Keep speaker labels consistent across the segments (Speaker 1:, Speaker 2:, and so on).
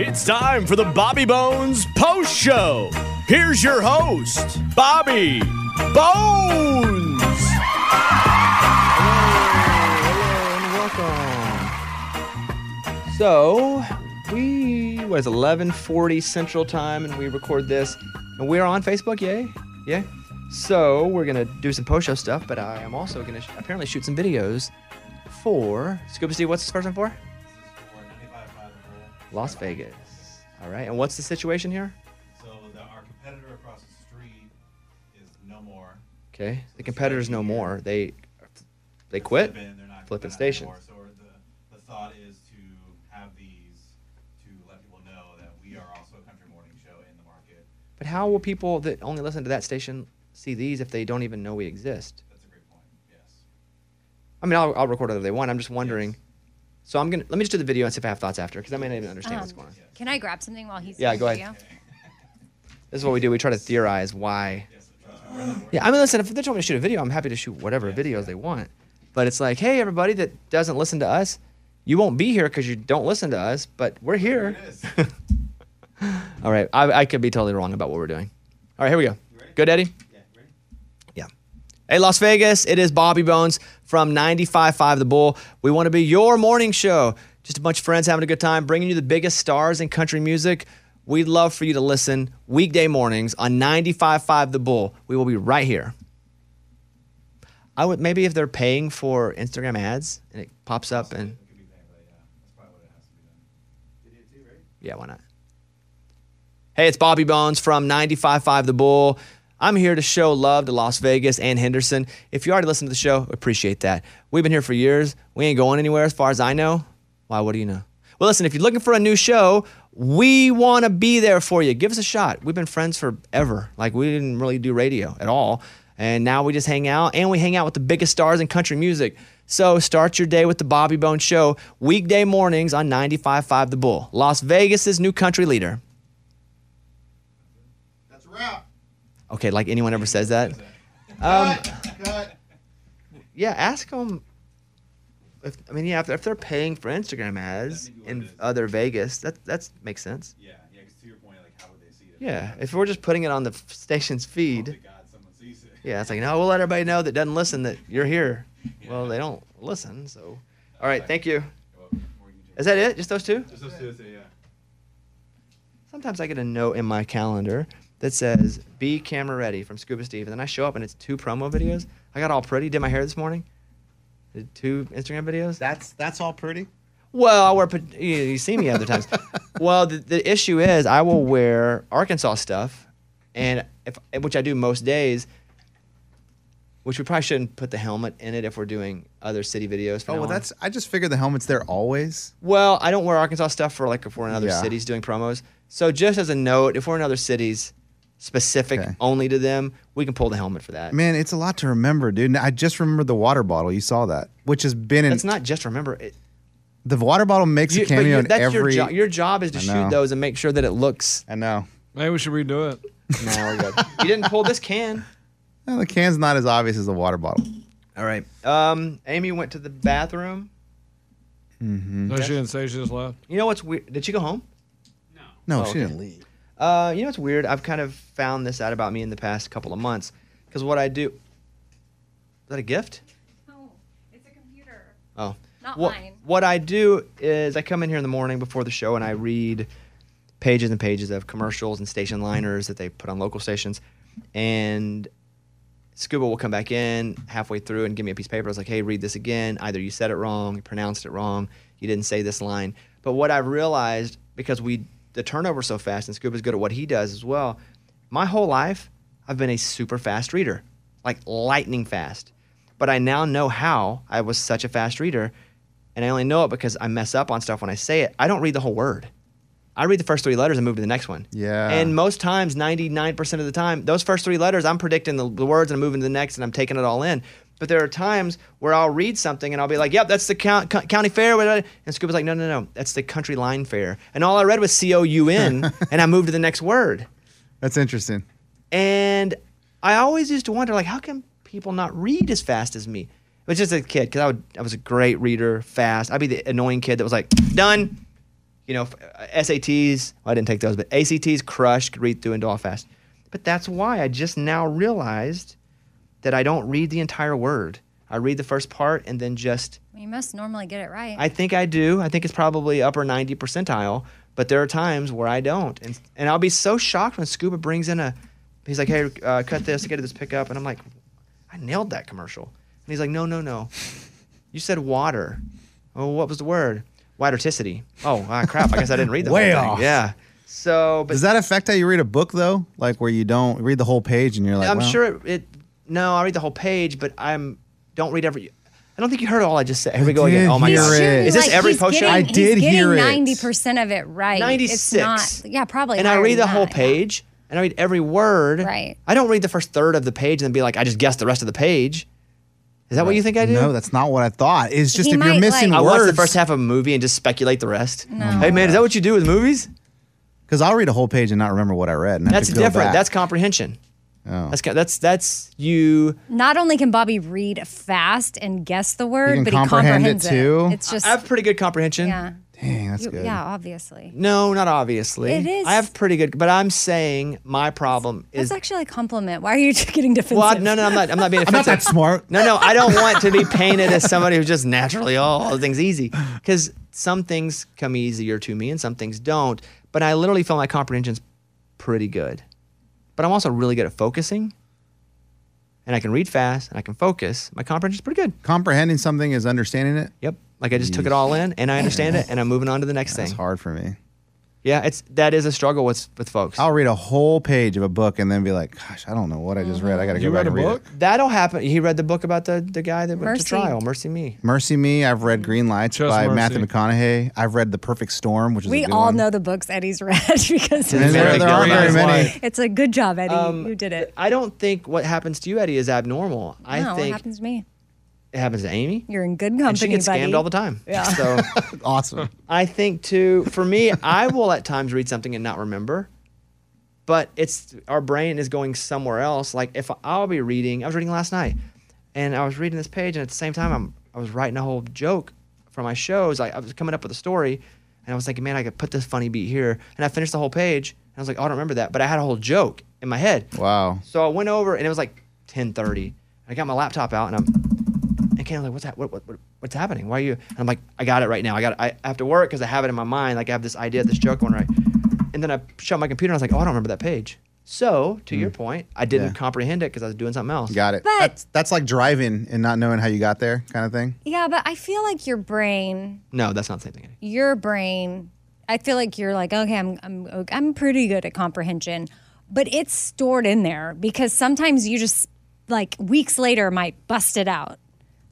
Speaker 1: It's time for the Bobby Bones Post Show. Here's your host, Bobby Bones.
Speaker 2: Hello, hello and welcome. So we was 11:40 Central Time, and we record this, and we're on Facebook. Yay, yeah. So we're gonna do some post show stuff, but I am also gonna sh- apparently shoot some videos for Scuba Steve. What's this first one for? Las Vegas. All right. And what's the situation here?
Speaker 3: So the, our competitor across the street is no more.
Speaker 2: Okay. The competitor's no more. They they quit.
Speaker 3: Flipping,
Speaker 2: Flipping stations.
Speaker 3: anymore. So the, the thought is to have these to let people know that we are also a country morning show in the market.
Speaker 2: But how will people that only listen to that station see these if they don't even know we exist?
Speaker 3: That's a great point. Yes.
Speaker 2: I mean, I'll, I'll record whatever they want. I'm just wondering. So I'm gonna let me just do the video and see if I have thoughts after, because I may not even understand what's
Speaker 4: Um,
Speaker 2: going on.
Speaker 4: Can I grab something while he's
Speaker 2: Yeah, go ahead.
Speaker 4: video?
Speaker 2: This is what we do. We try to theorize why. Yeah, I mean, listen. If they told me to shoot a video, I'm happy to shoot whatever videos they want. But it's like, hey, everybody that doesn't listen to us, you won't be here because you don't listen to us. But we're here. All right, I, I could be totally wrong about what we're doing. All right, here we go. Good, Eddie. Hey, Las Vegas, it is Bobby Bones from 95.5 The Bull. We want to be your morning show. Just a bunch of friends having a good time, bringing you the biggest stars in country music. We'd love for you to listen weekday mornings on 95.5 The Bull. We will be right here. I would maybe if they're paying for Instagram ads and it pops up and yeah, why not? Hey, it's Bobby Bones from 95.5 The Bull. I'm here to show love to Las Vegas and Henderson. If you already listened to the show, appreciate that. We've been here for years. We ain't going anywhere as far as I know. Why, what do you know? Well, listen, if you're looking for a new show, we want to be there for you. Give us a shot. We've been friends forever. Like, we didn't really do radio at all. And now we just hang out and we hang out with the biggest stars in country music. So start your day with the Bobby Bones Show, weekday mornings on 95.5 The Bull, Las Vegas's new country leader.
Speaker 3: That's a wrap.
Speaker 2: Okay, like anyone ever says that? Um,
Speaker 3: Cut.
Speaker 2: yeah, ask them. If, I mean, yeah, if they're, if they're paying for Instagram ads in other Vegas, that that's makes sense.
Speaker 3: Yeah, yeah. Because to your point, like, how would they see it?
Speaker 2: Yeah, if we're just putting it on the station's feed,
Speaker 3: sees it.
Speaker 2: yeah, it's like no, we'll let everybody know that doesn't listen that you're here. Well, they don't listen, so. All right, thank you. Is that it? Just those two?
Speaker 3: Just those two, yeah.
Speaker 2: Sometimes I get a note in my calendar that says "Be camera ready" from Scuba Steve, and then I show up and it's two promo videos. I got all pretty, did my hair this morning, did two Instagram videos.
Speaker 4: That's that's all pretty.
Speaker 2: Well, I wear. You, you see me other times. well, the, the issue is I will wear Arkansas stuff, and if which I do most days. Which we probably shouldn't put the helmet in it if we're doing other city videos.
Speaker 4: Oh well,
Speaker 2: on.
Speaker 4: that's. I just figured the helmet's there always.
Speaker 2: Well, I don't wear Arkansas stuff for like if we're in other
Speaker 4: Yeah.
Speaker 2: cities doing promos. So just as a note, if we're in other cities, specific
Speaker 4: Okay.
Speaker 2: only to them, we can pull the helmet for that.
Speaker 4: Man, it's a lot to remember, dude. I just remembered the water bottle. You saw that, which has been in
Speaker 2: It's not just remember it.
Speaker 4: the water bottle makes
Speaker 2: You,
Speaker 4: a
Speaker 2: but
Speaker 4: cameo
Speaker 2: you-
Speaker 4: in
Speaker 2: that's
Speaker 4: every.
Speaker 2: your job. Your job is to shoot those and make sure that it looks.
Speaker 4: I know.
Speaker 5: Maybe we should redo it.
Speaker 2: No, we're good. you didn't pull this can.
Speaker 4: No, the can's not as obvious as the water bottle.
Speaker 2: All right. Um, Amy went to the bathroom.
Speaker 4: Mm-hmm.
Speaker 5: No, she didn't say. She just left.
Speaker 2: You know what's weird? Did she go home?
Speaker 4: No,
Speaker 2: Oh,
Speaker 4: she
Speaker 2: okay.
Speaker 4: didn't leave.
Speaker 2: Uh, you know what's weird? I've kind of found this out about me in the past couple of months. Because what I do. Is that a gift?
Speaker 6: No, it's a computer.
Speaker 2: Oh.
Speaker 6: Not
Speaker 2: what,
Speaker 6: mine.
Speaker 2: What I do is I come in here in the morning before the show and I read pages and pages of commercials and station liners that they put on local stations. And Scuba will come back in halfway through and give me a piece of paper. I was like, hey, read this again. Either you said it wrong, you pronounced it wrong, you didn't say this line. But what I've realized, because we the turnover so fast and Scoop is good at what he does as well, my whole life I've been a super fast reader, like lightning fast. But I now know how I was such a fast reader, and I only know it because I mess up on stuff when I say it. I don't read the whole word. I read the first three letters and move to the next one.
Speaker 4: Yeah.
Speaker 2: And most times, 99% of the time, those first three letters, I'm predicting the, the words and I'm moving to the next and I'm taking it all in. But there are times where I'll read something and I'll be like, yep, that's the count, co- county fair. And Scuba's like, no, no, no, that's the country line fair. And all I read was C O U N and I moved to the next word.
Speaker 4: That's interesting.
Speaker 2: And I always used to wonder, like, how can people not read as fast as me? It was just a kid, because I, would I was a great reader, fast. I'd be the annoying kid that was like, done. You know, SATs, well, I didn't take those, but ACTs, crush, could read through and do all fast. But that's why I just now realized that I don't read the entire word. I read the first part and then just
Speaker 6: You must normally get it right.
Speaker 2: I think I do. I think it's probably upper 90 percentile, but there are times where I don't. And, and I'll be so shocked when Scuba brings in a, he's like, hey, uh, cut this, get to this pickup. And I'm like, I nailed that commercial. And he's like, no, no, no. You said water. Oh, what was the word? Waterticity. Oh, ah, crap. I guess I didn't read the
Speaker 4: Way
Speaker 2: whole thing.
Speaker 4: off.
Speaker 2: Yeah. So, but
Speaker 4: Does that affect how you read a book though? Like where you don't read the whole page and you're like,
Speaker 2: I'm
Speaker 4: well,
Speaker 2: sure it, it, no, I read the whole page, but I'm, don't read every, I don't think you heard all I just said. Here we go again. Oh my
Speaker 4: hear
Speaker 2: God.
Speaker 4: it.
Speaker 2: Is this
Speaker 6: Like,
Speaker 2: every
Speaker 6: he's
Speaker 2: post show?
Speaker 6: getting-
Speaker 4: I
Speaker 6: he's
Speaker 4: did
Speaker 6: getting
Speaker 4: hear it.
Speaker 6: Ninety percent of it right.
Speaker 2: 96.
Speaker 6: Yeah, probably.
Speaker 2: and I read the
Speaker 6: than
Speaker 2: whole
Speaker 6: that, yeah.
Speaker 2: page and I read every word.
Speaker 6: Right.
Speaker 2: I don't read the first third of the page and then be like, I just guessed the rest of the page. Is that what you think I do?
Speaker 4: No, that's not what I thought. It's just
Speaker 6: He
Speaker 4: if you're
Speaker 6: might,
Speaker 4: missing
Speaker 2: I
Speaker 4: words.
Speaker 2: watch the first half of a movie and just speculate the rest.
Speaker 6: No.
Speaker 2: Oh hey man, is that what you do with movies?
Speaker 4: Because I'll read a whole page and not remember what I read. And
Speaker 2: That's different.
Speaker 4: back.
Speaker 2: That's comprehension.
Speaker 4: Oh.
Speaker 2: That's that's that's you.
Speaker 6: Not only can Bobby read fast and guess the word,
Speaker 4: can
Speaker 6: but he
Speaker 4: comprehend it
Speaker 6: comprehends
Speaker 4: too?
Speaker 6: It's just
Speaker 2: I have pretty good comprehension.
Speaker 6: yeah,
Speaker 4: Dang, that's
Speaker 6: You-
Speaker 4: good.
Speaker 6: yeah, obviously.
Speaker 2: No, not obviously.
Speaker 6: It is.
Speaker 2: I have pretty good, but I'm saying my problem is.
Speaker 6: That's actually a compliment. Why are you getting defensive?
Speaker 2: Well, I- no, no, I'm not. I'm not being
Speaker 4: I'm not
Speaker 2: offensive.
Speaker 4: that smart.
Speaker 2: No, no, I don't want to be painted as somebody who's just naturally oh, all things easy. Because some things come easier to me and some things don't. But I literally feel my comprehension's pretty good. But I'm also really good at focusing. And I can read fast and I can focus. My comprehension's pretty good.
Speaker 4: Comprehending something is understanding it.
Speaker 2: Yep. Like I just took it all in and I understand it and I'm moving on to the next
Speaker 4: That's
Speaker 2: thing.
Speaker 4: It's hard for me.
Speaker 2: Yeah, it's that is a struggle with with folks.
Speaker 4: I'll read a whole page of a book and then be like, gosh, I don't know what I just read. I got to
Speaker 5: You
Speaker 4: go back
Speaker 5: read a
Speaker 4: and read
Speaker 5: book?
Speaker 4: it.
Speaker 2: That'll happen. He read the book about the, the guy that went
Speaker 6: Mercy.
Speaker 2: to trial, Mercy Me.
Speaker 4: Mercy Me. I've read Green Lights
Speaker 5: Just
Speaker 4: by
Speaker 5: Mercy.
Speaker 4: Matthew McConaughey. I've read The Perfect Storm, which is a
Speaker 6: we
Speaker 4: good
Speaker 6: all
Speaker 4: one.
Speaker 6: know the books Eddie's read because
Speaker 4: And there, there aren't very many.
Speaker 6: It's a good job, Eddie.
Speaker 2: Um,
Speaker 6: you did it.
Speaker 2: I don't think what happens to you, Eddie, is abnormal. I
Speaker 6: no,
Speaker 2: think
Speaker 6: what happens to me?
Speaker 2: It happens to Amy.
Speaker 6: You're in good company.
Speaker 2: and she gets
Speaker 6: buddy.
Speaker 2: scammed all the time.
Speaker 6: Yeah.
Speaker 2: So
Speaker 4: Awesome.
Speaker 2: I think too, for me, I will at times read something and not remember, but it's our brain is going somewhere else. Like if I'll be reading, I was reading last night, and I was reading this page, and at the same time, I'm I was writing a whole joke for my shows. I, I was coming up with a story, and I was thinking, man, I could put this funny beat here, and I finished the whole page, and I was like, oh, I don't remember that, but I had a whole joke in my head.
Speaker 4: Wow.
Speaker 2: So I went over, and it was like 10:30. I got my laptop out, and I'm and Ken's like, "What's that? What, what, what, what's happening? Why are you?" And I'm like, "I got it right now. I got. It. I have to work because I have it in my mind. Like I have this idea, this joke going right." And then I shut my computer, and I was like, "Oh, I don't remember that page." So, to your mm. point, I didn't
Speaker 4: Yeah.
Speaker 2: comprehend it because I was doing something else.
Speaker 4: Got it.
Speaker 6: But-
Speaker 4: that's, that's like driving and not knowing how you got there, kind of thing.
Speaker 6: Yeah, but I feel like your brain,
Speaker 2: No, that's not the same thing.
Speaker 6: your brain, I feel like you're like, okay, I'm I'm I'm pretty good at comprehension, but it's stored in there because sometimes you just like weeks later might bust it out.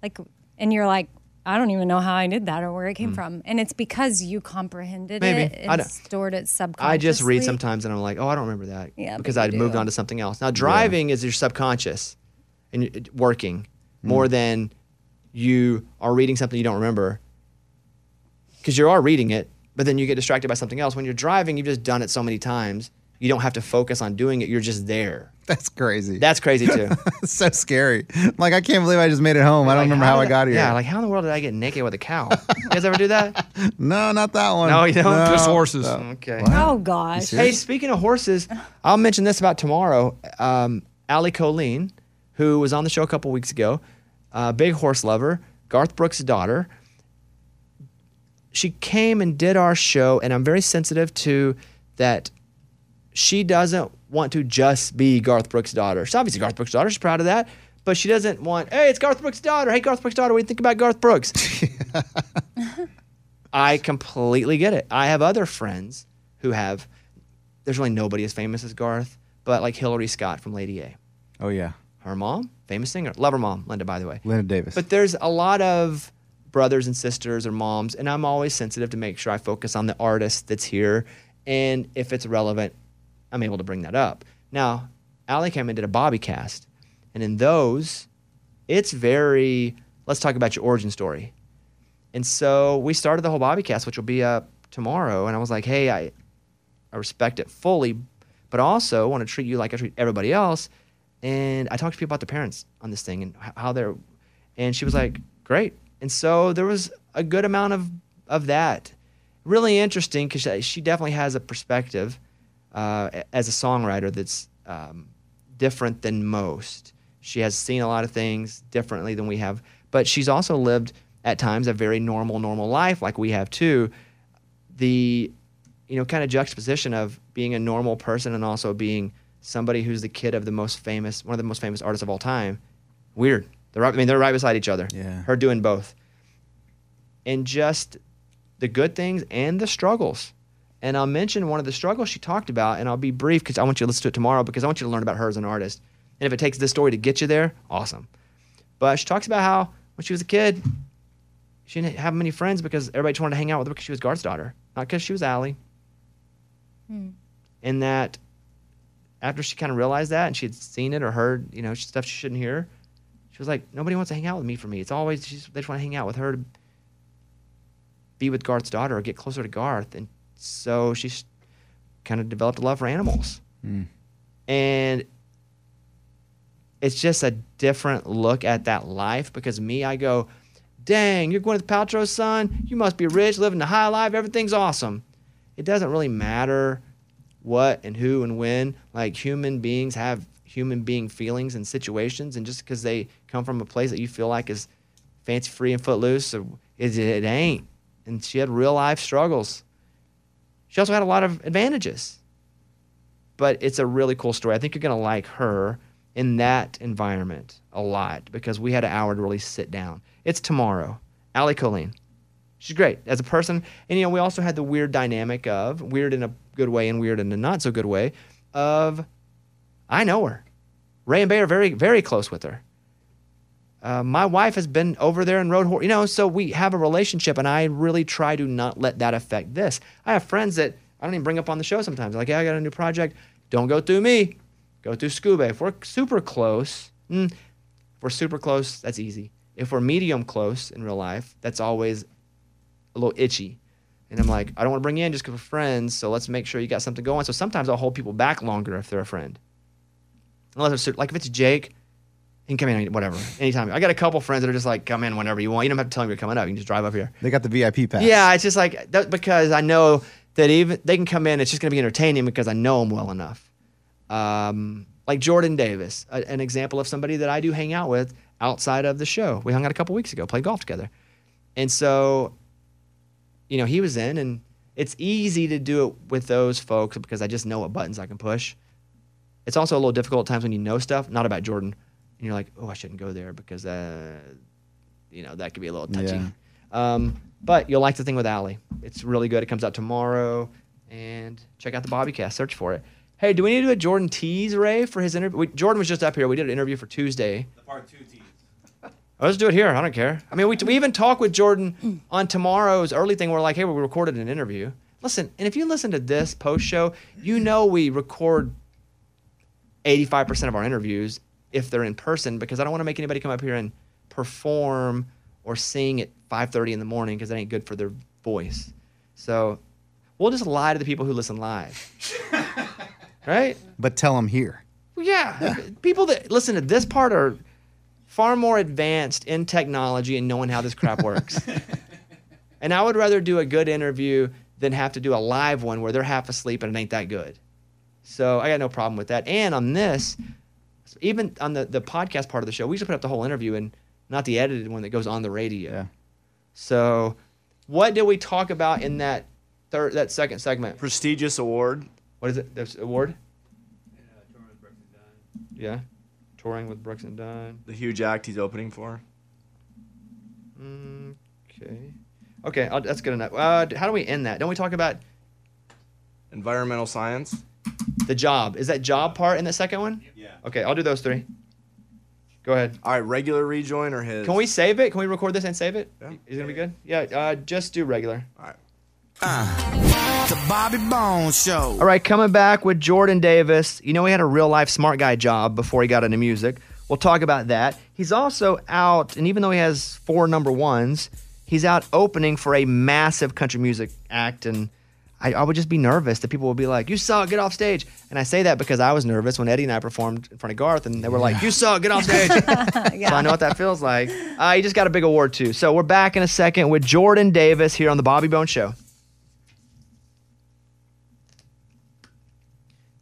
Speaker 6: Like and you're like, I don't even know how I did that or where it came from. And it's because you comprehended.
Speaker 2: Maybe.
Speaker 6: it
Speaker 2: I
Speaker 6: and stored it subconsciously.
Speaker 2: I just read sometimes and I'm like, oh, I don't remember that.
Speaker 6: Yeah,
Speaker 2: because I'd moved on to something else. Now, driving is your subconscious and working
Speaker 4: Hmm.
Speaker 2: more than you are reading something you don't remember. Because you are reading it, but then you get distracted by something else. When you're driving, you've just done it so many times. You don't have to focus on doing it. You're just there.
Speaker 4: That's crazy.
Speaker 2: That's crazy too.
Speaker 4: It's so scary. Like, I can't believe I just made it home. I don't
Speaker 2: Like,
Speaker 4: remember how, I
Speaker 2: did
Speaker 4: got here.
Speaker 2: Yeah, like how in the world did I get naked with a cow? you guys ever do that?
Speaker 4: no, not that one.
Speaker 2: No, you don't?
Speaker 4: No.
Speaker 5: Just horses.
Speaker 2: Okay.
Speaker 6: Oh gosh.
Speaker 2: Hey, speaking of horses, I'll mention this about tomorrow. Um, Allie Colleen, who was on the show a couple weeks ago, uh, big horse lover, Garth Brooks' daughter. She came and did our show, and I'm very sensitive to that. She doesn't want to just be Garth Brooks' daughter. She's obviously Garth Brooks' daughter. She's proud of that. But she doesn't want, hey, it's Garth Brooks' daughter. Hey, Garth Brooks' daughter, what do you think about Garth Brooks? I completely get it. I have other friends who have, there's really nobody as famous as Garth, but like Hillary Scott from Lady A.
Speaker 4: Oh, yeah.
Speaker 2: Her mom, famous singer. Love her mom, Linda, by the way.
Speaker 4: Linda Davis.
Speaker 2: But there's a lot of brothers and sisters or moms, and I'm always sensitive to make sure I focus on the artist that's here. And if it's relevant, I'm able to bring that up. Now, Allie came and did a Bobby cast. And in those, it's very, let's talk about your origin story. And so we started the whole Bobby cast, which will be up tomorrow. And I was like, hey, I, I respect it fully, but also want to treat you like I treat everybody else. And I talked to people about the parents on this thing and how they're, and she was like, great. And so there was a good amount of, of that. Really interesting because she, she definitely has a perspective uh, as a songwriter that's um, different than most. She has seen a lot of things differently than we have, but she's also lived at times a very normal, normal life like we have too. The, you know, kind of juxtaposition of being a normal person and also being somebody who's the kid of the most famous, one of the most famous artists of all time. Weird. They're right, I mean, they're right beside each other.
Speaker 4: Yeah.
Speaker 2: Her doing both. And just the good things and the struggles. And I'll mention one of the struggles she talked about, and I'll be brief because I want you to listen to it tomorrow because I want you to learn about her as an artist. And if it takes this story to get you there, awesome. But she talks about how when she was a kid, she didn't have many friends because everybody just wanted to hang out with her because she was Garth's daughter, not because she was Allie. Hmm. And that after she kind of realized that and she had seen it or heard, you know, stuff she shouldn't hear, she was like, nobody wants to hang out with me for me. It's always, she's, they just want to hang out with her to be with Garth's daughter or get closer to Garth. And so she kind of developed a love for animals. Hmm. And it's just a different look at that life because me, I go, dang, you're Gwyneth Paltrow's son. You must be rich, living the high life. Everything's awesome. It doesn't really matter what and who and when. Like human beings have human being feelings and situations, and just because they come from a place that you feel like is fancy free and footloose, or it, it ain't. And she had real life struggles. She also had a lot of advantages. But it's a really cool story. I think you're going to like her in that environment a lot because we had an hour to really sit down. It's tomorrow. Allie Colleen. She's great as a person. And, you know, we also had the weird dynamic of weird in a good way and weird in a not so good way of I know her. Ray and Bay are very, very close with her. Uh, my wife has been over there and rode horse, you know, so we have a relationship, and I really try to not let that affect this. I have friends that I don't even bring up on the show sometimes. Like, yeah, I got a new project. Don't go through me. Go through Scuba. If we're super close, mm, if we're super close, that's easy. If we're medium close in real life, that's always a little itchy. And I'm like, I don't want to bring you in just because we're friends, so let's make sure you got something going. So sometimes I'll hold people back longer if they're a friend. Unless it's like if it's Jake, he can come in whatever, anytime. I got a couple friends that are just like, come in whenever you want. You don't have to tell them you're coming up. You can just drive up here.
Speaker 4: They got the VIP pass.
Speaker 2: Yeah, it's just like that because I know that even they can come in. It's just going to be entertaining because I know them well enough. Um, like Jordan Davis, a, an example of somebody that I do hang out with outside of the show. We hung out a couple weeks ago, played golf together, and so, you know, he was in, and it's easy to do it with those folks because I just know what buttons I can push. It's also a little difficult at times when you know stuff, not about Jordan, and you're like, oh, I shouldn't go there because, uh, you know, that could be a little touchy.
Speaker 4: Yeah.
Speaker 2: Um, but you'll like the thing with Allie. It's really good. It comes out tomorrow, and check out the Bobbycast. Search for it. Hey, do we need to do a Jordan tease, Ray, for his interview? We, Jordan was just up here. We did an interview for Tuesday.
Speaker 3: The part two tease.
Speaker 2: Oh, let's do it here. I don't care. I mean, we, we even talked with Jordan on tomorrow's early thing. We're like, hey, we recorded an interview. Listen, and if you listen to this post show, you know we record 85% of our interviews if they're in person because I don't want to make anybody come up here and perform or sing at 5:30 in the morning because that ain't good for their voice. So we'll just lie to the people who listen live. right?
Speaker 4: But tell them here.
Speaker 2: Well, yeah. People that listen to this part are far more advanced in technology and knowing how this crap works. and I would rather do a good interview than have to do a live one where they're half asleep and it ain't that good. So I got no problem with that. And on this, even on the, the podcast part of the show, we usually put up the whole interview and not the edited one that goes on the radio. Yeah. So what did we talk about in that third that second segment?
Speaker 1: Prestigious award.
Speaker 2: What is it? This award? Yeah. Touring with Brooks and Dunn.
Speaker 1: The huge act he's opening for.
Speaker 2: Mm, Okay. Okay, I'll, that's good enough. Uh, how do we end that? Don't we talk about
Speaker 1: environmental science?
Speaker 2: The job. Is that job part in the second one?
Speaker 1: Yeah.
Speaker 2: Okay, I'll do those three. Go ahead.
Speaker 1: All right, regular rejoin or his?
Speaker 2: Can we save it? Can we record this and save it? Yeah. Is it gonna be good? Yeah. Uh, just do regular.
Speaker 1: All right.
Speaker 7: The Bobby Bones Show.
Speaker 2: All right, coming back with Jordan Davis. You know, he had a real life smart guy job before he got into music. We'll talk about that. He's also out, and even though he has four number ones, he's out opening for a massive country music act. And I, I would just be nervous that people would be like, You suck, get off stage. And I say that because I was nervous when Eddie and I performed in front of Garth, and they were like, You suck, get off stage. So I know what that feels like. Uh, he just got a big award, too. So we're back in a second with Jordan Davis here on The Bobby Bone Show.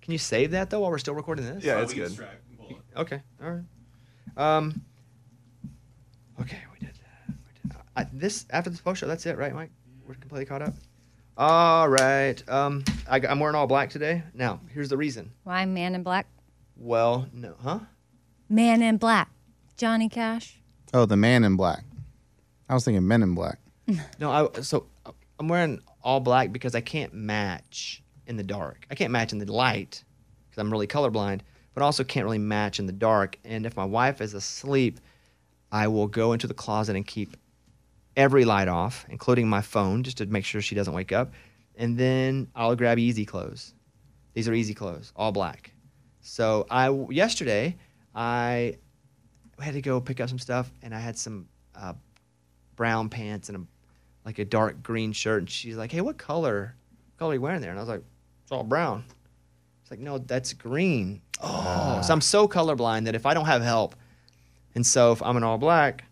Speaker 2: Can you save that though while we're still recording this?
Speaker 1: Yeah, it's good.
Speaker 2: Okay, all right. Um. Okay, we did that. We did I, this after this post show. That's it, right, Mike? We're completely caught up. All right. Um, I, am wearing all black today. Now, here's the reason.
Speaker 6: Why Man in Black?
Speaker 2: Well, no, huh?
Speaker 6: Man in Black. Johnny Cash.
Speaker 4: Oh, the man in black. I was thinking men in black.
Speaker 2: No, I so uh, I'm wearing all black because I can't match in the dark. I can't match in the light because I'm really colorblind, but also can't really match in the dark. And if my wife is asleep, I will go into the closet and keep every light off, including my phone, just to make sure she doesn't wake up. And then I'll grab easy clothes. These are easy clothes, all black. So I yesterday I had to go pick up some stuff, and I had some uh, brown pants and a like a dark green shirt. And she's like, "Hey, what color? What color are you wearing there?" And I was like, "It's all brown." It's like, "No, that's green." Oh, so I'm so colorblind that if I don't have help, and so if I'm in all black,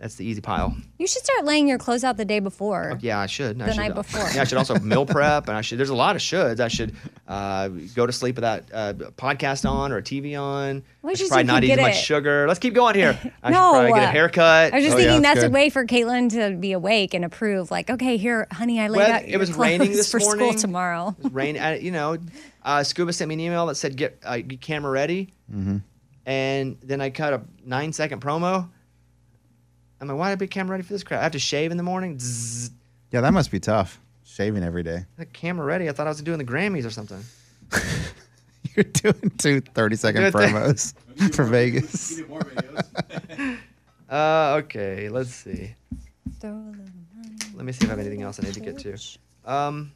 Speaker 2: that's the easy pile.
Speaker 6: You should start laying your clothes out the day before.
Speaker 2: Yeah, I should. I
Speaker 6: The
Speaker 2: should,
Speaker 6: night before.
Speaker 2: Yeah, I should also meal prep, and I should. There's a lot of shoulds. I should uh, go to sleep without uh, a podcast on or a TV on.
Speaker 6: Well,
Speaker 2: I
Speaker 6: you
Speaker 2: should
Speaker 6: should
Speaker 2: probably not eat
Speaker 6: get
Speaker 2: as much sugar. Let's keep going here. I
Speaker 6: no,
Speaker 2: should probably get a
Speaker 6: uh,
Speaker 2: haircut.
Speaker 6: I was just
Speaker 2: Oh, yeah,
Speaker 6: thinking that's, a way for Caitlin to be awake and approve. Like, okay, here, honey, I laid
Speaker 2: Well,
Speaker 6: out
Speaker 2: it was raining this
Speaker 6: for
Speaker 2: morning.
Speaker 6: school tomorrow.
Speaker 2: It was rain. I, you know, uh, Scuba sent me an email that said get uh, get camera ready,
Speaker 4: Mm-hmm.
Speaker 2: and then I cut a nine second promo. I'm like, why did I be camera ready for this crap? I have to shave in the morning. Zzz.
Speaker 4: Yeah, that must be tough. Shaving every day.
Speaker 2: Like, camera ready. I thought I was doing the Grammys or something.
Speaker 4: You're doing two 30 second
Speaker 2: Good
Speaker 4: promos for Vegas.
Speaker 2: Uh, okay, let's see. Let me see if I have anything else I need to get to. Um,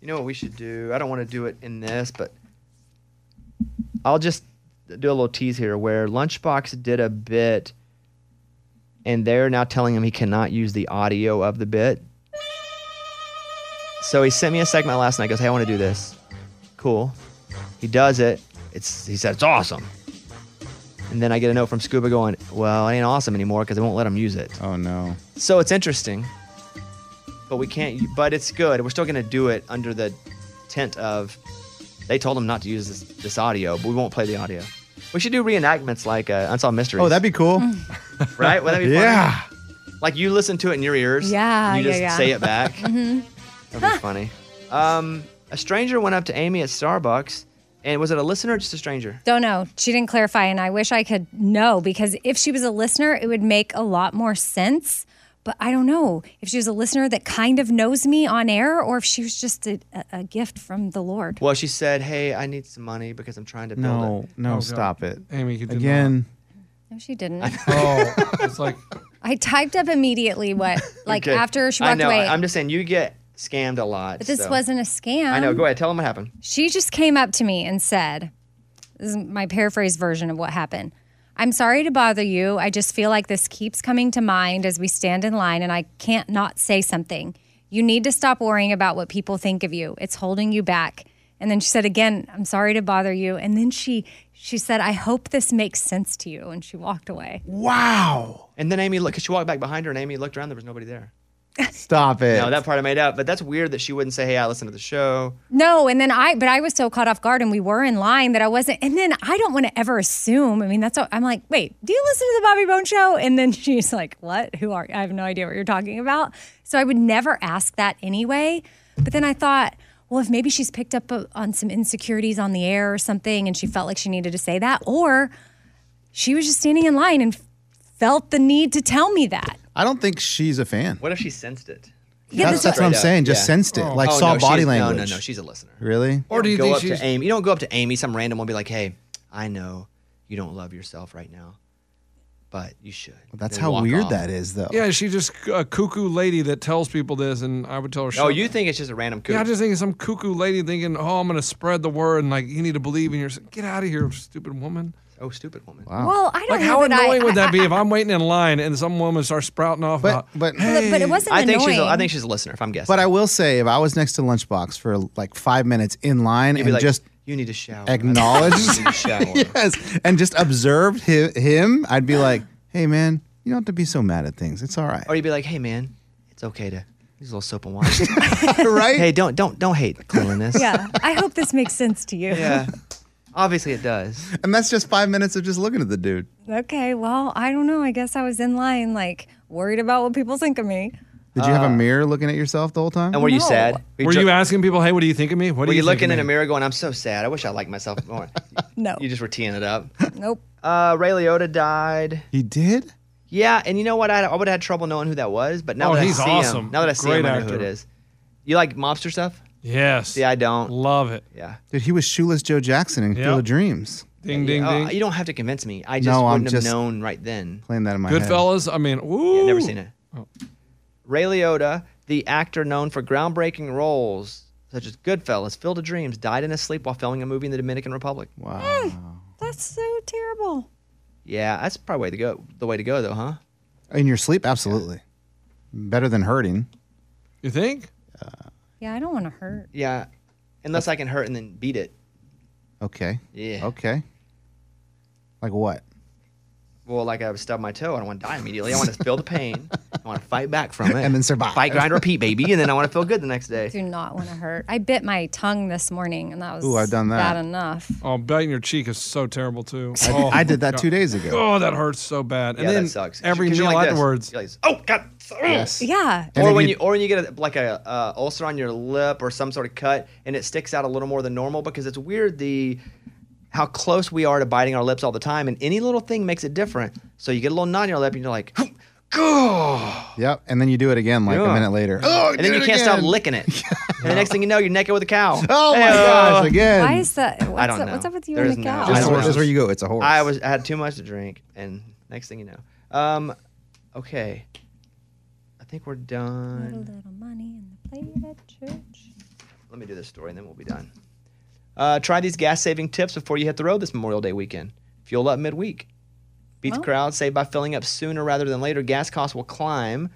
Speaker 2: you know what we should do? I don't want to do it in this, but I'll just do a little tease here where Lunchbox did a bit and they're now telling him he cannot use the audio of the bit. So he sent me a segment last night. Goes, "Hey, I want to do this." Cool. He does it. It's he said it's awesome. And then I get a note from Scuba going, "Well, it ain't awesome anymore because they won't let him use it."
Speaker 4: Oh no.
Speaker 2: So it's interesting, but we can't. But it's good. We're still gonna do it under the tent of they told him not to use this, this audio, but we won't play the audio. We should do reenactments like uh, Unsolved Mysteries.
Speaker 4: Oh, that'd be cool.
Speaker 2: right? Wouldn't that be funny?
Speaker 4: Yeah.
Speaker 2: Like you listen to it in your ears.
Speaker 6: Yeah,
Speaker 2: and you just
Speaker 6: yeah.
Speaker 2: say it back.
Speaker 6: hmm
Speaker 2: That'd be funny. Um, a stranger went up to Amy at Starbucks And was it a listener or just a stranger?
Speaker 6: Don't know. She didn't clarify, and I wish I could know because if she was a listener, it would make a lot more sense. But I don't know if she was a listener that kind of knows me on air, or if she was just a, a, a gift from the Lord.
Speaker 2: Well, she said, "Hey, I need some money because I'm trying to build
Speaker 4: No,
Speaker 2: it."
Speaker 4: no,
Speaker 5: Oh, God.
Speaker 4: stop it.
Speaker 5: Amy, you did
Speaker 4: Again.
Speaker 6: No, she didn't.
Speaker 5: Oh, it's like
Speaker 6: I typed up immediately what, like
Speaker 2: Okay.
Speaker 6: after she
Speaker 2: I
Speaker 6: walked
Speaker 2: know.
Speaker 6: away.
Speaker 2: I'm just saying you get scammed a lot.
Speaker 6: but this
Speaker 2: so-
Speaker 6: wasn't a scam.
Speaker 2: I know. Go ahead. Tell them what happened.
Speaker 6: She just came up to me and said, This is my paraphrase version of what happened. I'm sorry to bother you. I just feel like this keeps coming to mind as we stand in line, and I can't not say something. You need to stop worrying about what people think of you. It's holding you back. And then she said again, I'm sorry to bother you. And then she she said, I hope this makes sense to you. And she walked away.
Speaker 4: Wow.
Speaker 2: And then Amy looked. Cause she walked back behind her, and Amy looked around. There was nobody there.
Speaker 4: Stop it.
Speaker 2: No, that part I made up. But that's weird that she wouldn't say, "Hey, I listened to the show."
Speaker 6: No, and then I, but I was so caught off guard, and we were in line that I wasn't. And then I don't want to ever assume. I mean, that's what I'm like. Wait, do you listen to the Bobby Bone Show? And then she's like, "What? Who are? I have no idea what you're talking about." So I would never ask that anyway. But then I thought, well, if maybe she's picked up uh, on some insecurities on the air or something, and she felt like she needed to say that, or she was just standing in line and felt the need to tell me that.
Speaker 4: I don't think she's a fan.
Speaker 2: What if she sensed it?
Speaker 6: Yeah,
Speaker 4: that's, that's what I'm
Speaker 2: up,
Speaker 4: saying. Just
Speaker 2: yeah.
Speaker 4: sensed it. Like
Speaker 2: Oh,
Speaker 4: saw
Speaker 2: no,
Speaker 4: body language.
Speaker 2: No, no, no. She's a listener.
Speaker 4: Really?
Speaker 5: Or do you
Speaker 2: go
Speaker 5: think
Speaker 2: up
Speaker 5: she's-
Speaker 2: to Amy? You don't go up to Amy. Some random will be like, "Hey, I know you don't love yourself right now, but you should."
Speaker 4: That's
Speaker 2: Then
Speaker 4: how weird
Speaker 2: off.
Speaker 4: that is, though.
Speaker 5: yeah, she's just a cuckoo lady that tells people this, and I would tell her.
Speaker 2: Oh, you think it's just a random coup?
Speaker 5: Yeah, I just think it's some cuckoo lady thinking, "Oh, I'm going to spread the word," and like you need to believe in yourself. Get out of here, stupid woman.
Speaker 2: Oh, stupid woman.
Speaker 4: Wow.
Speaker 6: Well, I don't
Speaker 5: Like
Speaker 6: know
Speaker 5: how
Speaker 6: that I-
Speaker 5: annoying would
Speaker 6: I-
Speaker 5: that be if I'm waiting in line and some woman starts sprouting off
Speaker 4: But
Speaker 5: about,
Speaker 4: but
Speaker 5: hey,
Speaker 6: but it wasn't
Speaker 2: I think she's. A,
Speaker 6: annoying.
Speaker 2: I think she's a listener. If I'm guessing,
Speaker 4: but I will say, if I was next to Lunchbox for like five minutes in line
Speaker 2: You'd
Speaker 4: and
Speaker 2: be like,
Speaker 4: just
Speaker 2: you need to shower.
Speaker 4: Acknowledge.
Speaker 2: You need to shower.
Speaker 4: yes, and just observed hi- him, I'd be like, "Hey, man, you don't have to be so mad at things. It's all right,
Speaker 2: Or you'd be like, "Hey, man, it's okay to use a little soap and water."
Speaker 4: right?"
Speaker 2: hey, don't don't don't hate cleanliness.
Speaker 6: yeah, I hope this makes sense to you.
Speaker 2: Yeah. Obviously, it does.
Speaker 4: And that's just five minutes of just looking at the dude.
Speaker 6: Okay, well, I don't know. I guess I was in line, like worried about what people think of me.
Speaker 4: Did you have a mirror looking at yourself the whole time?
Speaker 2: And were you
Speaker 6: No.
Speaker 2: sad?
Speaker 5: Were you asking people, "Hey, what do you think of me? What
Speaker 2: Were
Speaker 5: do
Speaker 2: you,
Speaker 5: you, think
Speaker 2: looking
Speaker 5: of
Speaker 2: in a mirror going, "I'm so sad. I wish I liked myself more."
Speaker 6: No,
Speaker 2: you just were teeing it up.
Speaker 6: nope.
Speaker 2: Uh, Ray Liotta died.
Speaker 4: He did.
Speaker 2: Yeah, and you know what? I, I would have had trouble knowing who that was, but now
Speaker 5: Oh,
Speaker 2: that
Speaker 5: he's
Speaker 2: I see
Speaker 5: awesome.
Speaker 2: him, now that I see
Speaker 5: Great
Speaker 2: him, I know who
Speaker 5: actor.
Speaker 2: it is. You like mobster stuff?
Speaker 5: Yes.
Speaker 2: Yeah, I don't.
Speaker 5: Love it.
Speaker 2: Yeah.
Speaker 4: Dude, he was shoeless Joe Jackson in
Speaker 5: Yep.
Speaker 4: Field of Dreams.
Speaker 5: Ding, ding,
Speaker 2: Oh,
Speaker 5: ding.
Speaker 2: you don't have to convince me. I just
Speaker 4: No, I'm
Speaker 2: wouldn't
Speaker 4: just-
Speaker 2: have known right then.
Speaker 4: Playing that in my head.
Speaker 5: Goodfellas. I mean, ooh.
Speaker 2: Yeah, never seen it. Ray Liotta, the actor known for groundbreaking roles such as Goodfellas, Field of Dreams, died in his sleep while filming a movie in the Dominican Republic.
Speaker 4: Wow.
Speaker 6: Hmm, that's so terrible.
Speaker 2: Yeah, that's probably way to go. The way to go, though, huh?
Speaker 4: In your sleep, absolutely. Better than hurting.
Speaker 5: You think?
Speaker 6: Yeah, I don't want to hurt.
Speaker 2: Yeah, unless I can hurt and then beat it.
Speaker 4: Okay.
Speaker 2: Yeah.
Speaker 4: Okay. Like what?
Speaker 2: Well, like I stubbed my toe, I don't want to die immediately. I want to feel the pain. I want to fight back from it,
Speaker 4: And then survive.
Speaker 2: Fight, grind, repeat, baby, and then I want to feel good the next day.
Speaker 6: Do not want to hurt. I bit my tongue this morning, and that was
Speaker 4: Ooh, I've done that.
Speaker 6: bad enough.
Speaker 5: Oh, biting your cheek is so terrible too.
Speaker 4: I,
Speaker 5: Oh,
Speaker 4: I did that
Speaker 5: God.
Speaker 4: two days ago.
Speaker 5: Oh, that hurts so bad. And
Speaker 2: yeah,
Speaker 5: then
Speaker 2: that sucks.
Speaker 5: every
Speaker 2: 'Cause you're
Speaker 5: meal
Speaker 2: like
Speaker 5: afterwards.
Speaker 2: Like, oh God.
Speaker 4: Yes.
Speaker 6: Yeah.
Speaker 2: Or when
Speaker 4: you-
Speaker 2: you, or when you get a, like a uh, ulcer on your lip or some sort of cut and it sticks out a little more than normal because it's weird the how close we are to biting our lips all the time and any little thing makes it different. So you get a little knot on your lip and you're like, go,
Speaker 4: Yep. And then you do it again like
Speaker 2: Yeah.
Speaker 4: a minute later. Oh,
Speaker 2: and then you can't stop licking it. and the next thing you know, you're naked with a cow.
Speaker 4: Oh my
Speaker 2: Hey-oh.
Speaker 4: gosh! Again.
Speaker 6: Why is that? What's
Speaker 2: I don't
Speaker 6: up,
Speaker 2: know.
Speaker 6: What's up with you
Speaker 2: There's
Speaker 6: and the
Speaker 2: no-
Speaker 6: cow?
Speaker 4: This is,
Speaker 2: I
Speaker 4: where,
Speaker 2: don't
Speaker 4: this is where you go. It's a horse.
Speaker 2: I was I had too much to drink, and next thing you know, um, okay, I think we're
Speaker 6: Put a
Speaker 2: done.
Speaker 6: little money in the plate at church.
Speaker 2: Let me do this story, and then we'll be done. Uh, try these gas saving tips before you hit the road this Memorial Day weekend. Fuel up midweek. Beat the
Speaker 6: Well.
Speaker 2: crowd. Save by filling up sooner rather than later. Gas costs will climb.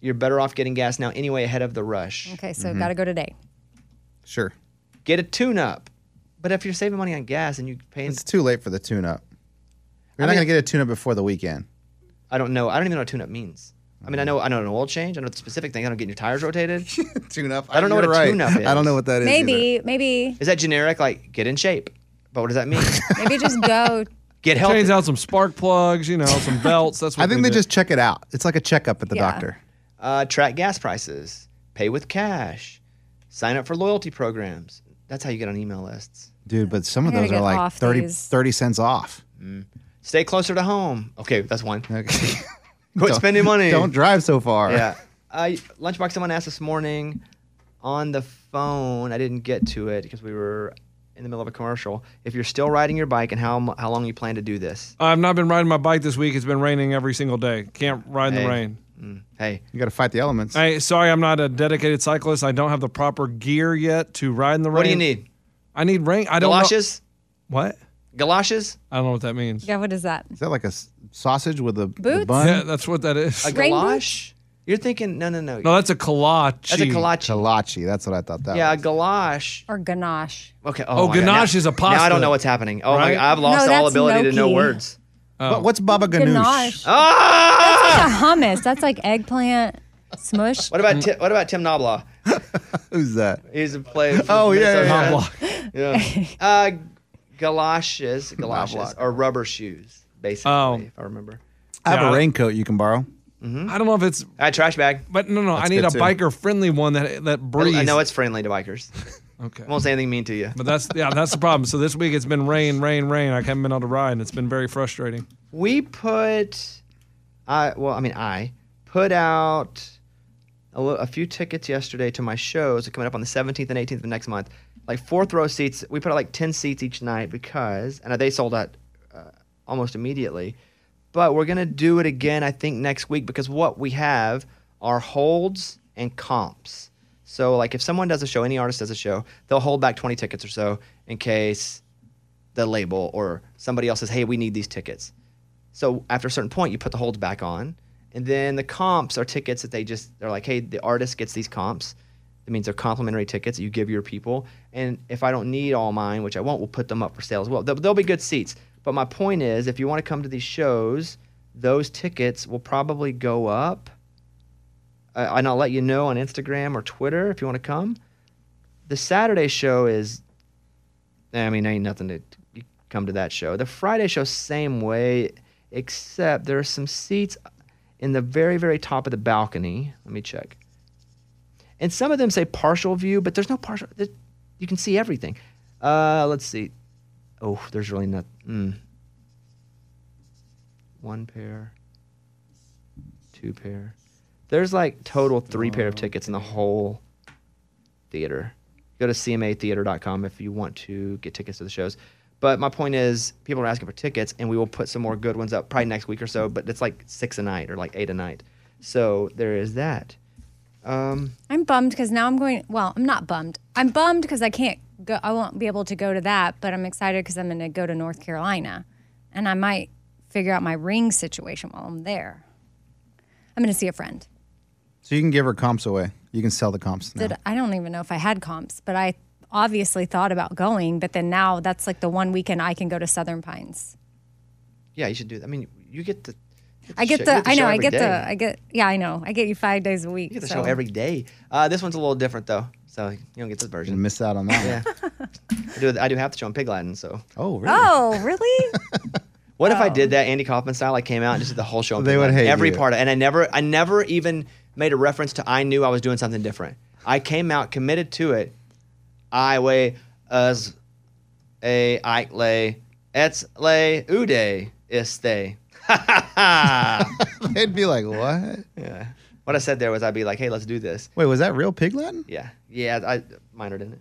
Speaker 2: You're better off getting gas now anyway ahead of the rush.
Speaker 6: Okay, so mm-hmm. gotta go today.
Speaker 4: sure.
Speaker 2: Get a tune up. But if you're saving money on gas and you paying,
Speaker 4: It's too late for the tune-up. You're
Speaker 2: I
Speaker 4: not
Speaker 2: mean-
Speaker 4: gonna get a tune-up before the weekend.
Speaker 2: I don't know. I don't even know what tune up means. I mean, I know I know an oil change. I know the specific thing. I don't get your tires rotated.
Speaker 4: tune-up.
Speaker 2: I don't know what
Speaker 4: You're
Speaker 2: a
Speaker 4: right.
Speaker 2: tune-up is.
Speaker 4: I don't know what that is. either.
Speaker 6: Maybe, maybe,
Speaker 2: Is that generic? Like get in shape. But what does that mean?
Speaker 6: maybe just go.
Speaker 2: get healthy.
Speaker 5: Change out some spark plugs, you know, some belts. That's what
Speaker 4: I think they
Speaker 5: do.
Speaker 4: just check it out. It's like a checkup at the
Speaker 6: Yeah.
Speaker 4: doctor.
Speaker 2: Uh, track gas prices. Pay with cash. Sign up for loyalty programs. That's how you get on email lists.
Speaker 4: Dude, but some of
Speaker 8: I gotta
Speaker 4: those are
Speaker 8: get
Speaker 4: like
Speaker 8: off
Speaker 4: 30,
Speaker 8: these.
Speaker 4: 30 cents off.
Speaker 2: Stay closer to home. Okay, that's one. Quit
Speaker 4: Don't-
Speaker 2: spending money.
Speaker 4: Don't drive so far.
Speaker 2: Yeah. Uh, Lunchbox, someone asked this morning on the phone. I didn't get to it because we were in the middle of a commercial. If you're still riding your bike and how how long you plan to do this?
Speaker 5: I've not been riding my bike this week. It's been raining every single day. Can't ride in
Speaker 2: Hey.
Speaker 5: the rain.
Speaker 2: Mm, Hey,
Speaker 4: You got to fight the elements.
Speaker 5: Hey, sorry, I'm not a dedicated cyclist. I don't have the proper gear yet to ride in the rain.
Speaker 2: what do you need?
Speaker 5: I need rain. I don't know-
Speaker 2: Galoshes?
Speaker 5: What?
Speaker 2: Galoshes?
Speaker 5: I don't know what that means.
Speaker 6: Yeah, what is that?
Speaker 4: Is that like a sausage with a, the
Speaker 6: Boots?
Speaker 4: bun?
Speaker 5: Yeah, that's what that is.
Speaker 2: A
Speaker 6: Rain
Speaker 2: galosh? You're thinking no, no, no.
Speaker 5: No, that's a kolache.
Speaker 2: That's a kolache.
Speaker 4: Kolache. That's what I thought that
Speaker 2: yeah, a galosh.
Speaker 6: Or ganache.
Speaker 2: Okay.
Speaker 5: Oh,
Speaker 2: my God.
Speaker 5: ganache
Speaker 2: Now-
Speaker 5: is a pasta.
Speaker 2: Now I don't know what's happening. Oh
Speaker 5: right?
Speaker 2: my! I've lost
Speaker 6: No,
Speaker 2: all
Speaker 6: that's
Speaker 2: ability to know
Speaker 6: gnocchi.
Speaker 2: words.
Speaker 4: What- what's baba ganoush?
Speaker 6: Ganache.
Speaker 2: Ah!
Speaker 6: That's like a hummus. That's like eggplant smush.
Speaker 2: What about Ti- what about Tim Knobloch?
Speaker 4: Who's that?
Speaker 2: He's a player. for
Speaker 4: Oh, yeah,
Speaker 2: Minnesota
Speaker 4: yeah,
Speaker 2: United. Yeah. Uh, galoshes, galoshes, or rubber shoes, basically.
Speaker 5: Oh.
Speaker 2: If I remember.
Speaker 4: I have
Speaker 5: Yeah.
Speaker 4: a raincoat you can borrow.
Speaker 5: I don't know if it's,
Speaker 2: I trash bag.
Speaker 5: but no, no. I need a
Speaker 4: too.
Speaker 5: biker friendly one that that breathes.
Speaker 2: I know it's friendly to bikers.
Speaker 5: okay.
Speaker 2: Won't say anything mean to you.
Speaker 5: But that's yeah, that's the problem. So this week it's been rain, rain, rain. I haven't been able to ride, and it's been very frustrating.
Speaker 2: We put, I well, I mean, I put out a, a few tickets yesterday to my shows coming up on the 17th and 18th of next month. Like fourth row seats. We put out like 10 seats each night because, and they sold out uh, almost immediately. But we're gonna do it again, I think, next week because what we have are holds and comps. So like if someone does a show, any artist does a show, they'll hold back 20 tickets or so in case the label or somebody else says, "Hey, we need these tickets." So after a certain point, you put the holds back on, and then the comps are tickets that they just they're like, "Hey, the artist gets these comps." That means they're complimentary tickets that you give your people. And if I don't need all mine, which I won't, we'll put them up for sale as well. They'll, they'll be good seats. But my point is, if you want to come to these shows, those tickets will probably go up. And I'll let you know on Instagram or Twitter if you want to come. The Saturday show is, I mean, ain't nothing to come to that show. The Friday show, same way, except there are some seats in the very, very top of the balcony. Let me check. And some of them say partial view, but there's no partial. You can see everything. Uh, let's see. Oh, there's really not. Mm. One pair, two pair. There's like total three pair of tickets in the whole theater. Go to cmatheater.com if you want to get tickets to the shows. But my point is, people are asking for tickets, and we will put some more good ones up probably next week or so. But it's like six a night or like eight a night. So there is that. Um,
Speaker 6: I'm bummed because now I'm going. Well, I'm not bummed. I'm bummed because I can't go. I won't be able to go to that. But I'm excited because I'm going to go to North Carolina, and I might figure out my ring situation while I'm there. I'm going to see a friend.
Speaker 4: So you can give her comps away. You can sell the comps now.
Speaker 6: That I don't even know if I had comps, but I obviously thought about going. But then now that's like the one weekend I can go to Southern Pines.
Speaker 2: yeah, you should do that. I mean, you get the.
Speaker 6: I get
Speaker 2: show-
Speaker 6: the.
Speaker 2: you get the
Speaker 6: I know. I get
Speaker 2: day.
Speaker 6: the. I get. Yeah, I know. I get you five days a week.
Speaker 2: You get the
Speaker 6: so.
Speaker 2: show every day. Uh, this one's a little different though, so you don't get this
Speaker 4: You
Speaker 2: version.
Speaker 4: miss out on that.
Speaker 2: Yeah, I do. I do have to show in Pig Latin. So
Speaker 4: Oh, really?
Speaker 6: Oh, really?
Speaker 2: what if I
Speaker 6: Oh.
Speaker 2: did that Andy Kaufman style? I came out and just did the whole show. In
Speaker 4: They
Speaker 2: Pig
Speaker 4: would
Speaker 2: Latin,
Speaker 4: hate
Speaker 2: every
Speaker 4: you.
Speaker 2: part of, and I never, I never even made a reference to. I knew I was doing something different. I came out committed to it. I weigh as a lay ets le ude este.
Speaker 4: They'd be like, what?
Speaker 2: Yeah. What I said there was I'd be like, hey, let's do this.
Speaker 4: Wait, was that real pig Latin?
Speaker 2: Yeah, yeah, I minored in it.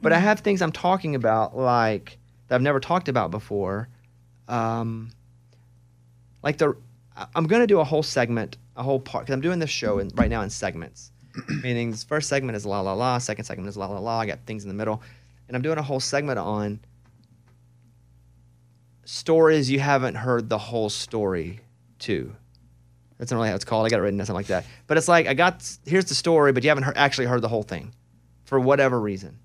Speaker 2: But I have things I'm talking about like that I've never talked about before. Um, like the, I'm gonna do a whole segment, a whole part, because I'm doing this show in, right now in segments. Meaning, this first segment is la la la, second segment is la la la. I got things in the middle, and I'm doing a whole segment on stories you haven't heard the whole story to. That's not really how it's called. I got it written down something like that. But it's like I got here's the story, but you haven't heard, actually heard the whole thing, for whatever reason.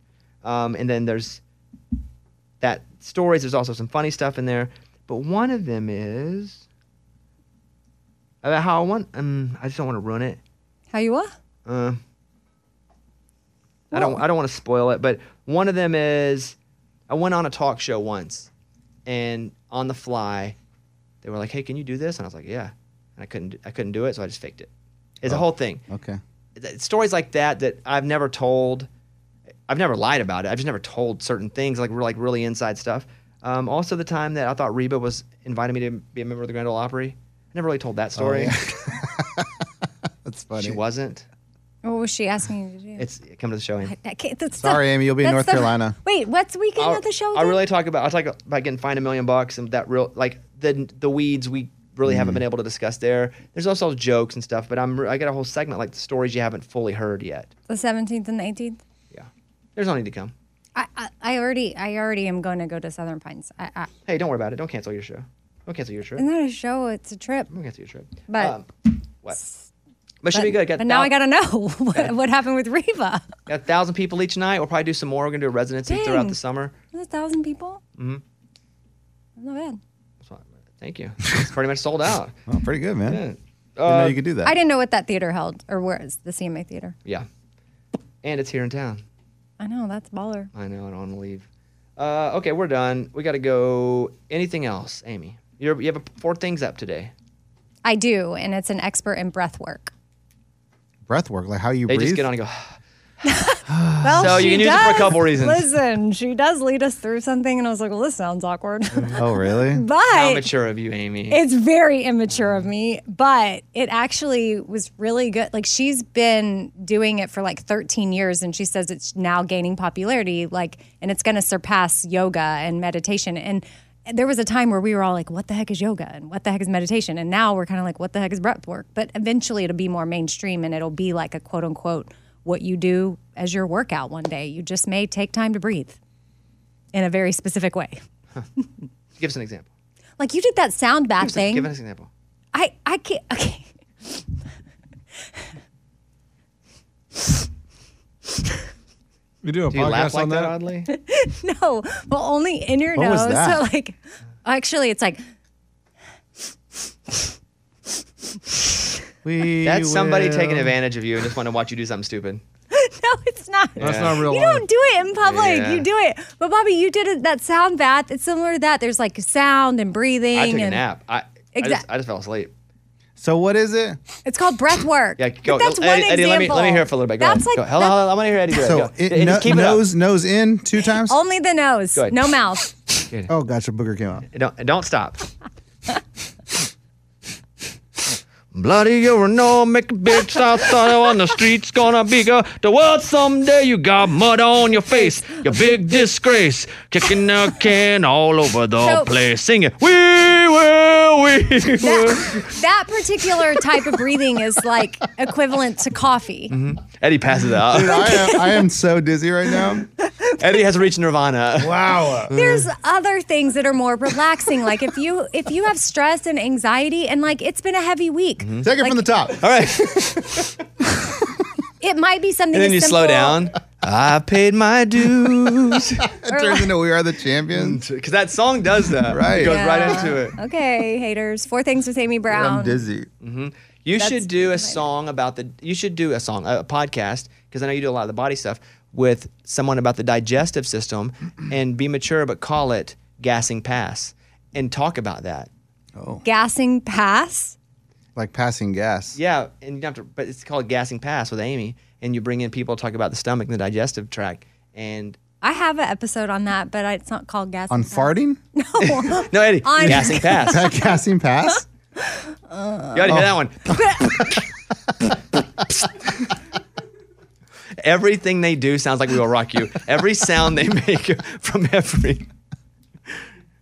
Speaker 2: Um, and then there's that stories. There's also some funny stuff in there, but one of them is about how I want. Um, I just don't want to ruin it.
Speaker 6: How you what?
Speaker 2: Uh, I don't. I don't want to spoil it, but one of them is I went on a talk show once, and on the fly, they were like, "Hey, can you do this?" And I was like, "Yeah," and I couldn't. I couldn't do it, so I just faked it. It's a
Speaker 4: Oh.
Speaker 2: whole thing.
Speaker 4: Okay.
Speaker 2: Stories like that that I've never told, I've never lied about it. I've just never told certain things, like we're like really inside stuff. Um, also, the time that I thought Reba was inviting me to be a member of the Grand Ole Opry, I never really told that story.
Speaker 4: That's funny.
Speaker 2: She wasn't.
Speaker 6: What was she asking you to do?
Speaker 2: It's come to the show. Amy.
Speaker 6: I can't, that's
Speaker 4: Sorry,
Speaker 6: the-
Speaker 4: Amy, you'll be in North
Speaker 6: the-
Speaker 4: Carolina.
Speaker 6: Wait, what's weekend
Speaker 2: I'll,
Speaker 6: of the show?
Speaker 2: I'll really talk about. I'll talk about getting fined a million bucks and that real like the the weeds we really haven't been able to discuss there. There's also jokes and stuff, but I'm I got a whole segment like the stories you haven't fully heard yet.
Speaker 6: the 17th and the 18th.
Speaker 2: There's no need to come.
Speaker 6: I, I, I already I already am going to go to Southern Pines. I, I,
Speaker 2: Hey, don't worry about it. Don't cancel your show. Don't cancel your trip.
Speaker 6: it's not a show; it's a trip.
Speaker 2: Don't cancel your trip.
Speaker 6: But
Speaker 2: Um, what? But should be good. Got
Speaker 6: But now I got to know what, what happened with Reba.
Speaker 2: Got a thousand people each night. We'll probably do some more. We're gonna do a residency throughout the summer.
Speaker 6: Was a thousand people?
Speaker 2: Mm-hmm.
Speaker 6: That's not bad.
Speaker 2: Thank you. It's pretty much sold out.
Speaker 4: Oh, pretty good, man.
Speaker 2: Yeah.
Speaker 4: Didn't know
Speaker 2: Uh,
Speaker 4: you could do that.
Speaker 6: I didn't know what that theater held, or where is the CMA theater?
Speaker 2: Yeah. And it's here in town.
Speaker 6: I know that's baller.
Speaker 2: I know. I don't want to leave. Uh, okay, we're done. We got to go. Anything else, Amy? You're, you have four things up today.
Speaker 6: I do, and it's an expert in breath work.
Speaker 4: Breath work, like how you
Speaker 2: They
Speaker 4: breathe.
Speaker 2: just get on and go.
Speaker 6: Well,
Speaker 2: So you can use it for a couple reasons.
Speaker 6: Listen, she does lead us through something, and I was like, well, this sounds awkward.
Speaker 4: oh, really?
Speaker 2: How mature of you, Amy.
Speaker 6: it's very immature of me, but it actually was really good. Like she's been doing it for like 13 years, and she says it's now gaining popularity. Like, and it's going to surpass yoga and meditation. And there was a time where we were all like, "What the heck is yoga?" and "What the heck is meditation?" And now we're kind of like, "What the heck is breath work?" But eventually, it'll be more mainstream, and it'll be like a quote unquote what you do as your workout one day. You just may take time to breathe in a very specific way.
Speaker 2: Give us an example.
Speaker 6: Like you did that sound bath
Speaker 2: Give us,
Speaker 6: thing.
Speaker 2: give us an example.
Speaker 6: I I can't. Okay.
Speaker 5: You do a
Speaker 2: Do you laugh
Speaker 5: podcast
Speaker 2: like
Speaker 5: on
Speaker 2: that
Speaker 5: that?
Speaker 2: oddly?
Speaker 6: no, well, only in your
Speaker 4: What was
Speaker 6: nose.
Speaker 4: that?
Speaker 6: So like, actually, it's like
Speaker 4: We
Speaker 2: That's somebody taking advantage of you and just want to watch you do something stupid.
Speaker 6: no, it's not.
Speaker 5: That's not real
Speaker 6: You
Speaker 5: life.
Speaker 6: don't do it in public.
Speaker 2: Yeah.
Speaker 6: You do it. But Bobby, you did it, that sound bath. It's similar to that. There's like sound and breathing.
Speaker 2: I took a nap. I, I, just, I just fell asleep.
Speaker 4: So what is it?
Speaker 6: It's called breath work.
Speaker 2: Yeah, go.
Speaker 6: But that's
Speaker 2: Eddie,
Speaker 6: one
Speaker 2: Eddie, let me
Speaker 6: example.
Speaker 2: let me hear it for a little bit. Go
Speaker 6: That's
Speaker 2: ahead.
Speaker 6: like
Speaker 2: go. Hold on, hold. I want to hear Eddie do it.
Speaker 4: So
Speaker 2: Go.
Speaker 4: it,
Speaker 2: Hey,
Speaker 4: no,
Speaker 2: just keep it up.
Speaker 4: nose nose in two times.
Speaker 6: only the nose,
Speaker 2: Go ahead.
Speaker 6: no mouth.
Speaker 4: Oh, gotcha. Booger came out.
Speaker 2: Don't don't stop. Bloody urinal, make a bitch outside on the streets, gonna be go the world someday. You got mud on your face, you big disgrace, kicking a can all over the
Speaker 6: So-
Speaker 2: place, singing we will, we will.
Speaker 6: That, that particular type of breathing is like equivalent to coffee. Mm-hmm.
Speaker 2: Eddie passes out.
Speaker 4: Dude, I am, I am so dizzy right now.
Speaker 2: Eddie has reached nirvana.
Speaker 4: Wow.
Speaker 6: There's other things that are more relaxing. Like if you if you have stress and anxiety and like it's been a heavy week, mm-hmm.
Speaker 4: Take it from the top.
Speaker 2: All right,
Speaker 6: it might be something.
Speaker 2: and then
Speaker 6: as
Speaker 2: you slow down. I paid my dues.
Speaker 4: It turns into We Are the Champions.
Speaker 2: Because that song does that.
Speaker 4: Right.
Speaker 2: It goes
Speaker 6: Yeah.
Speaker 2: right into it.
Speaker 6: Okay, haters. Four things with Amy Brown.
Speaker 4: I'm dizzy. Mm-hmm.
Speaker 2: You
Speaker 6: That's
Speaker 2: should do a song about the. You should do a song, a podcast, because I know you do a lot of the body stuff with someone about the digestive system, and be mature, but call it gassing pass, and talk about that.
Speaker 4: Oh,
Speaker 6: Gassing pass.
Speaker 4: like passing gas.
Speaker 2: Yeah, and you don't have to, but it's called gassing pass with Amy, and you bring in people to talk about the stomach and the digestive tract, and
Speaker 6: I have an episode on that, but it's not called gassing.
Speaker 4: On
Speaker 6: pass.
Speaker 4: farting?
Speaker 6: No.
Speaker 2: no, Eddie,
Speaker 6: On-
Speaker 2: gassing pass.
Speaker 4: That gassing pass?
Speaker 2: You ought to hear that oh. one. Everything they do sounds like we will rock you. Every sound they make from every.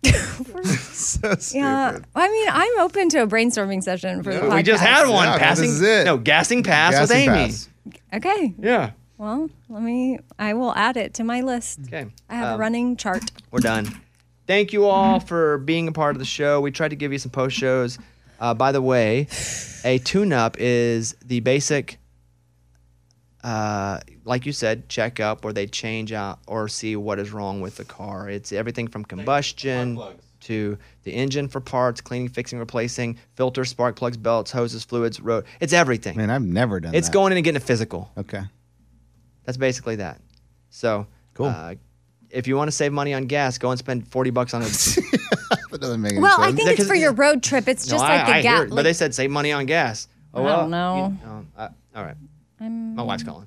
Speaker 4: so.
Speaker 6: Yeah, I mean, I'm open to a brainstorming session for the podcast.
Speaker 2: We just had one.
Speaker 4: Yeah,
Speaker 2: passing.
Speaker 4: this is it.
Speaker 2: No, gassing pass with Amy.
Speaker 4: pass.
Speaker 6: Okay.
Speaker 2: Yeah.
Speaker 6: Well, let me. I will add it to my list.
Speaker 2: Okay.
Speaker 6: I have a
Speaker 2: Um,
Speaker 6: running chart.
Speaker 2: We're done. Thank you all for being a part of the show. We tried to give you some post shows. Uh, by the way, a tune up is the basic, uh, like you said, check up or they change out or see what is wrong with the car. It's everything from combustion to the engine for parts, cleaning, fixing, replacing, filters, spark plugs, belts, hoses, fluids, road. It's everything.
Speaker 4: Man, I've never done that.
Speaker 2: It's
Speaker 4: that.
Speaker 2: going in and getting a physical.
Speaker 4: Okay.
Speaker 2: That's basically that. So,
Speaker 4: Cool.
Speaker 2: Uh, if you want to save money on gas, go and spend forty bucks on a.
Speaker 4: That doesn't make any
Speaker 6: Well, I think it's for your road trip. It's just
Speaker 2: no,
Speaker 6: like
Speaker 2: I,
Speaker 6: the
Speaker 2: I hear
Speaker 6: gap.
Speaker 2: it, but they said save money on gas. Oh,
Speaker 6: I
Speaker 2: well,
Speaker 6: don't know.
Speaker 2: you- oh, I- all right.
Speaker 6: I'm-
Speaker 2: My wife's calling.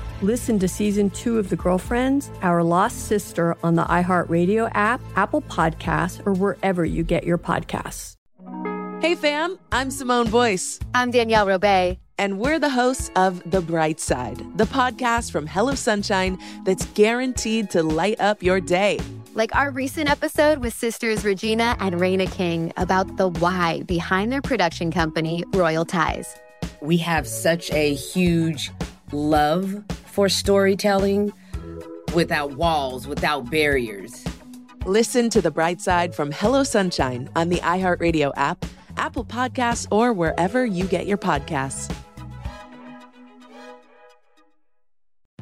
Speaker 8: Listen to season two of The Girlfriends, Our Lost Sister on the iHeartRadio app, Apple Podcasts, or wherever you get your podcasts.
Speaker 9: Hey, fam, I'm Simone Boyce.
Speaker 10: I'm Danielle Robay.
Speaker 9: And we're the hosts of The Bright Side, the podcast from Hello Sunshine that's guaranteed to light up your day.
Speaker 10: Like our recent episode with sisters Regina and Reina King about the why behind their production company, Royal Ties.
Speaker 11: We have such a huge love for storytelling without walls, without barriers.
Speaker 9: Listen to The Bright Side from Hello Sunshine on the iHeartRadio app, Apple Podcasts, or wherever you get your podcasts.